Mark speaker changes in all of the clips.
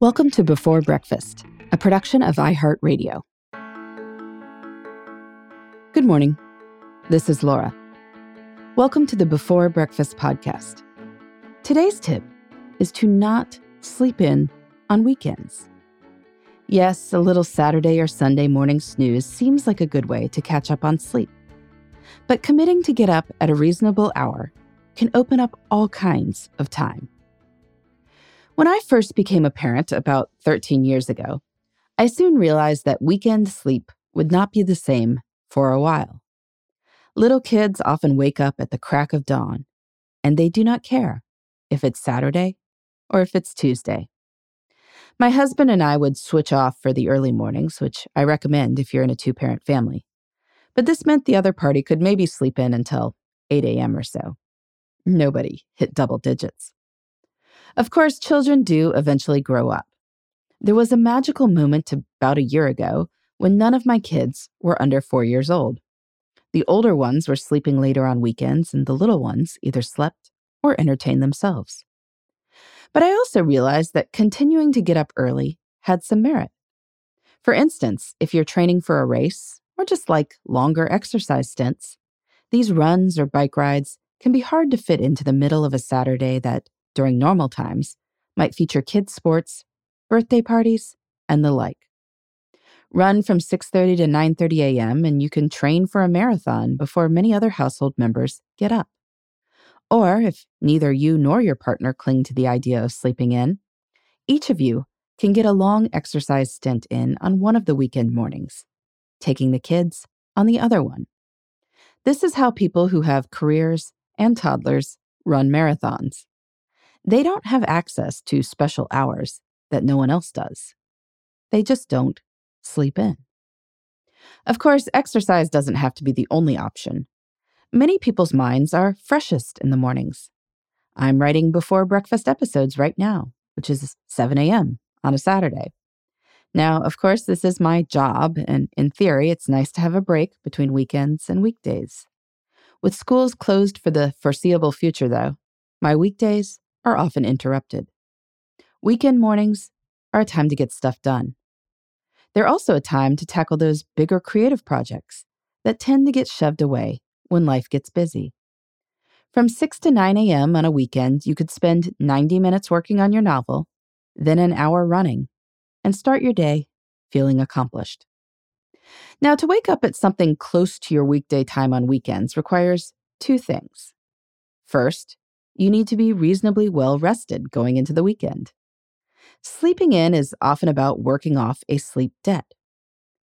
Speaker 1: Welcome to Before Breakfast, a production of iHeartRadio. Good morning. This is Laura. Welcome to the Before Breakfast podcast. Today's tip is to not sleep in on weekends. Yes, a little Saturday or Sunday morning snooze seems like a good way to catch up on sleep. But committing to get up at a reasonable hour can open up all kinds of time. When I first became a parent about 13 years ago, I soon realized that weekend sleep would not be the same for a while. Little kids often wake up at the crack of dawn, and they do not care if it's Saturday or if it's Tuesday. My husband and I would switch off for the early mornings, which I recommend if you're in a two parent family. But this meant the other party could maybe sleep in until 8 a.m. or so. Nobody hit double digits. Of course, children do eventually grow up. There was a magical moment about a year ago when none of my kids were under four years old. The older ones were sleeping later on weekends, and the little ones either slept or entertained themselves. But I also realized that continuing to get up early had some merit. For instance, if you're training for a race or just like longer exercise stints, these runs or bike rides can be hard to fit into the middle of a Saturday that during normal times might feature kids' sports, birthday parties, and the like. Run from 6:30 to 9:30 a.m. and you can train for a marathon before many other household members get up. Or if neither you nor your partner cling to the idea of sleeping in, each of you can get a long exercise stint in on one of the weekend mornings, taking the kids on the other one. This is how people who have careers and toddlers run marathons. They don't have access to special hours that no one else does. They just don't sleep in. Of course, exercise doesn't have to be the only option. Many people's minds are freshest in the mornings. I'm writing before breakfast episodes right now, which is 7 a.m. on a Saturday. Now, of course, this is my job, and in theory, it's nice to have a break between weekends and weekdays. With schools closed for the foreseeable future, though, my weekdays are often interrupted. Weekend mornings are a time to get stuff done. They're also a time to tackle those bigger creative projects that tend to get shoved away when life gets busy. From 6 to 9 a.m. on a weekend, you could spend 90 minutes working on your novel, then an hour running, and start your day feeling accomplished. Now, to wake up at something close to your weekday time on weekends requires two things. First, you need to be reasonably well rested going into the weekend. Sleeping in is often about working off a sleep debt.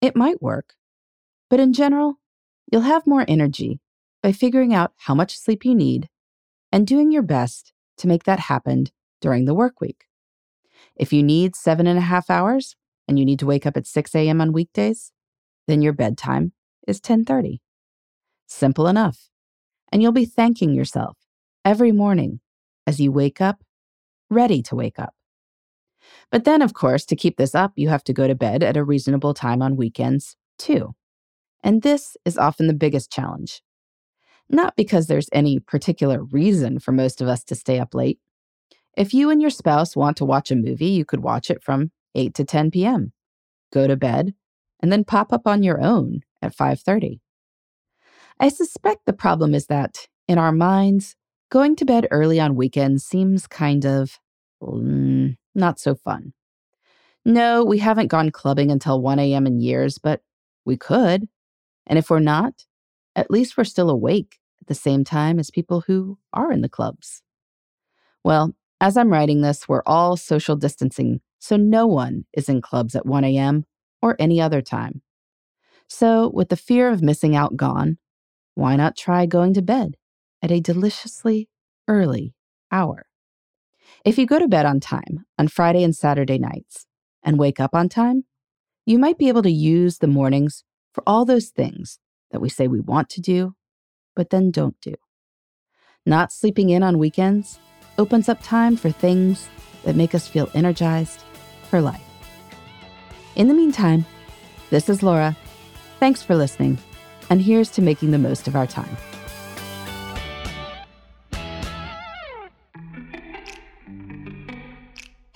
Speaker 1: It might work, but in general, you'll have more energy by figuring out how much sleep you need and doing your best to make that happen during the work week. If you need seven and a half hours and you need to wake up at 6 a.m. on weekdays, then your bedtime is 10:30. Simple enough. And you'll be thanking yourself every morning as you wake up, ready to wake up. But then, of course, to keep this up, you have to go to bed at a reasonable time on weekends, too. And this is often the biggest challenge. Not because there's any particular reason for most of us to stay up late. If you and your spouse want to watch a movie, you could watch it from 8 to 10 p.m. Go to bed and then pop up on your own at 5:30. I suspect the problem is that in our minds, Going to bed early on weekends seems kind of mm, not so fun. No, we haven't gone clubbing until 1 a.m. in years, but we could. And if we're not, at least we're still awake at the same time as people who are in the clubs. Well, as I'm writing this, we're all social distancing, so no one is in clubs at 1 a.m. or any other time. So, with the fear of missing out gone, why not try going to bed at a deliciously early hour. If you go to bed on time on Friday and Saturday nights and wake up on time, you might be able to use the mornings for all those things that we say we want to do, but then don't do. Not sleeping in on weekends opens up time for things that make us feel energized for life. In the meantime, this is Laura. Thanks for listening, and here's to making the most of our time.